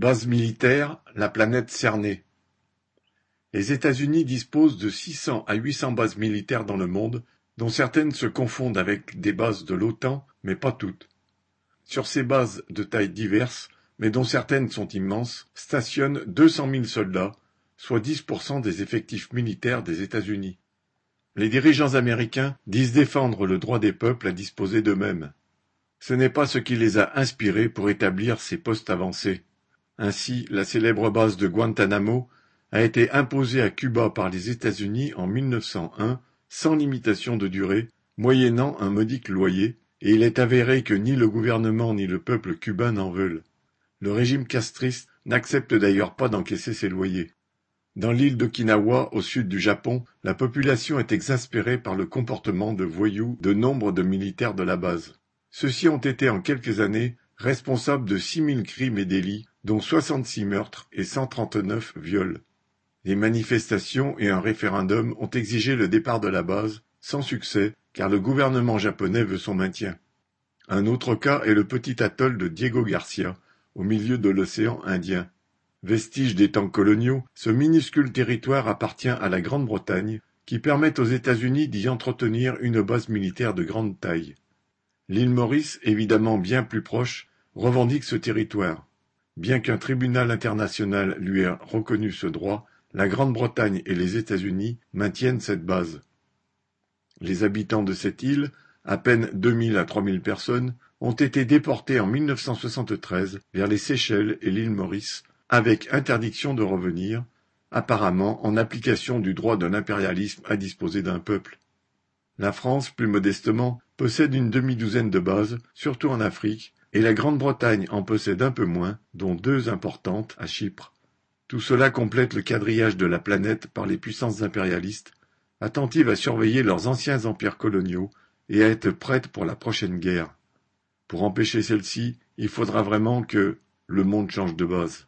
Base militaire, la planète cernée. Les États-Unis disposent de 600 à 800 bases militaires dans le monde, dont certaines se confondent avec des bases de l'OTAN, mais pas toutes. Sur ces bases de tailles diverses, mais dont certaines sont immenses, stationnent 200 000 soldats, soit 10% des effectifs militaires des États-Unis. Les dirigeants américains disent défendre le droit des peuples à disposer d'eux-mêmes. Ce n'est pas ce qui les a inspirés pour établir ces postes avancés. Ainsi, la célèbre base de Guantanamo a été imposée à Cuba par les États-Unis en 1901 sans limitation de durée, moyennant un modique loyer, et il est avéré que ni le gouvernement ni le peuple cubain n'en veulent. Le régime castriste n'accepte d'ailleurs pas d'encaisser ses loyers. Dans l'île d'Okinawa, au sud du Japon, la population est exaspérée par le comportement de voyous de nombre de militaires de la base. Ceux-ci ont été en quelques années responsables de six mille crimes et délits, dont soixante-six meurtres et cent trente-neuf viols. Des manifestations et un référendum ont exigé le départ de la base, sans succès, car le gouvernement japonais veut son maintien. Un autre cas est le petit atoll de Diego Garcia, au milieu de l'océan Indien. Vestige des temps coloniaux, ce minuscule territoire appartient à la Grande-Bretagne, qui permet aux États-Unis d'y entretenir une base militaire de grande taille. L'île Maurice, évidemment bien plus proche, revendique ce territoire. Bien qu'un tribunal international lui ait reconnu ce droit, la Grande-Bretagne et les États-Unis maintiennent cette base. Les habitants de cette île, à peine deux mille à trois mille personnes, ont été déportés en 1973 vers les Seychelles et l'île Maurice, avec interdiction de revenir, apparemment en application du droit de l'impérialisme à disposer d'un peuple. La France, plus modestement, possède une demi-douzaine de bases, surtout en Afrique, et la Grande-Bretagne en possède un peu moins, dont deux importantes à Chypre. Tout cela complète le quadrillage de la planète par les puissances impérialistes, attentives à surveiller leurs anciens empires coloniaux et à être prêtes pour la prochaine guerre. Pour empêcher celle-ci, il faudra vraiment que le monde change de base.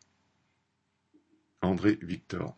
André Victor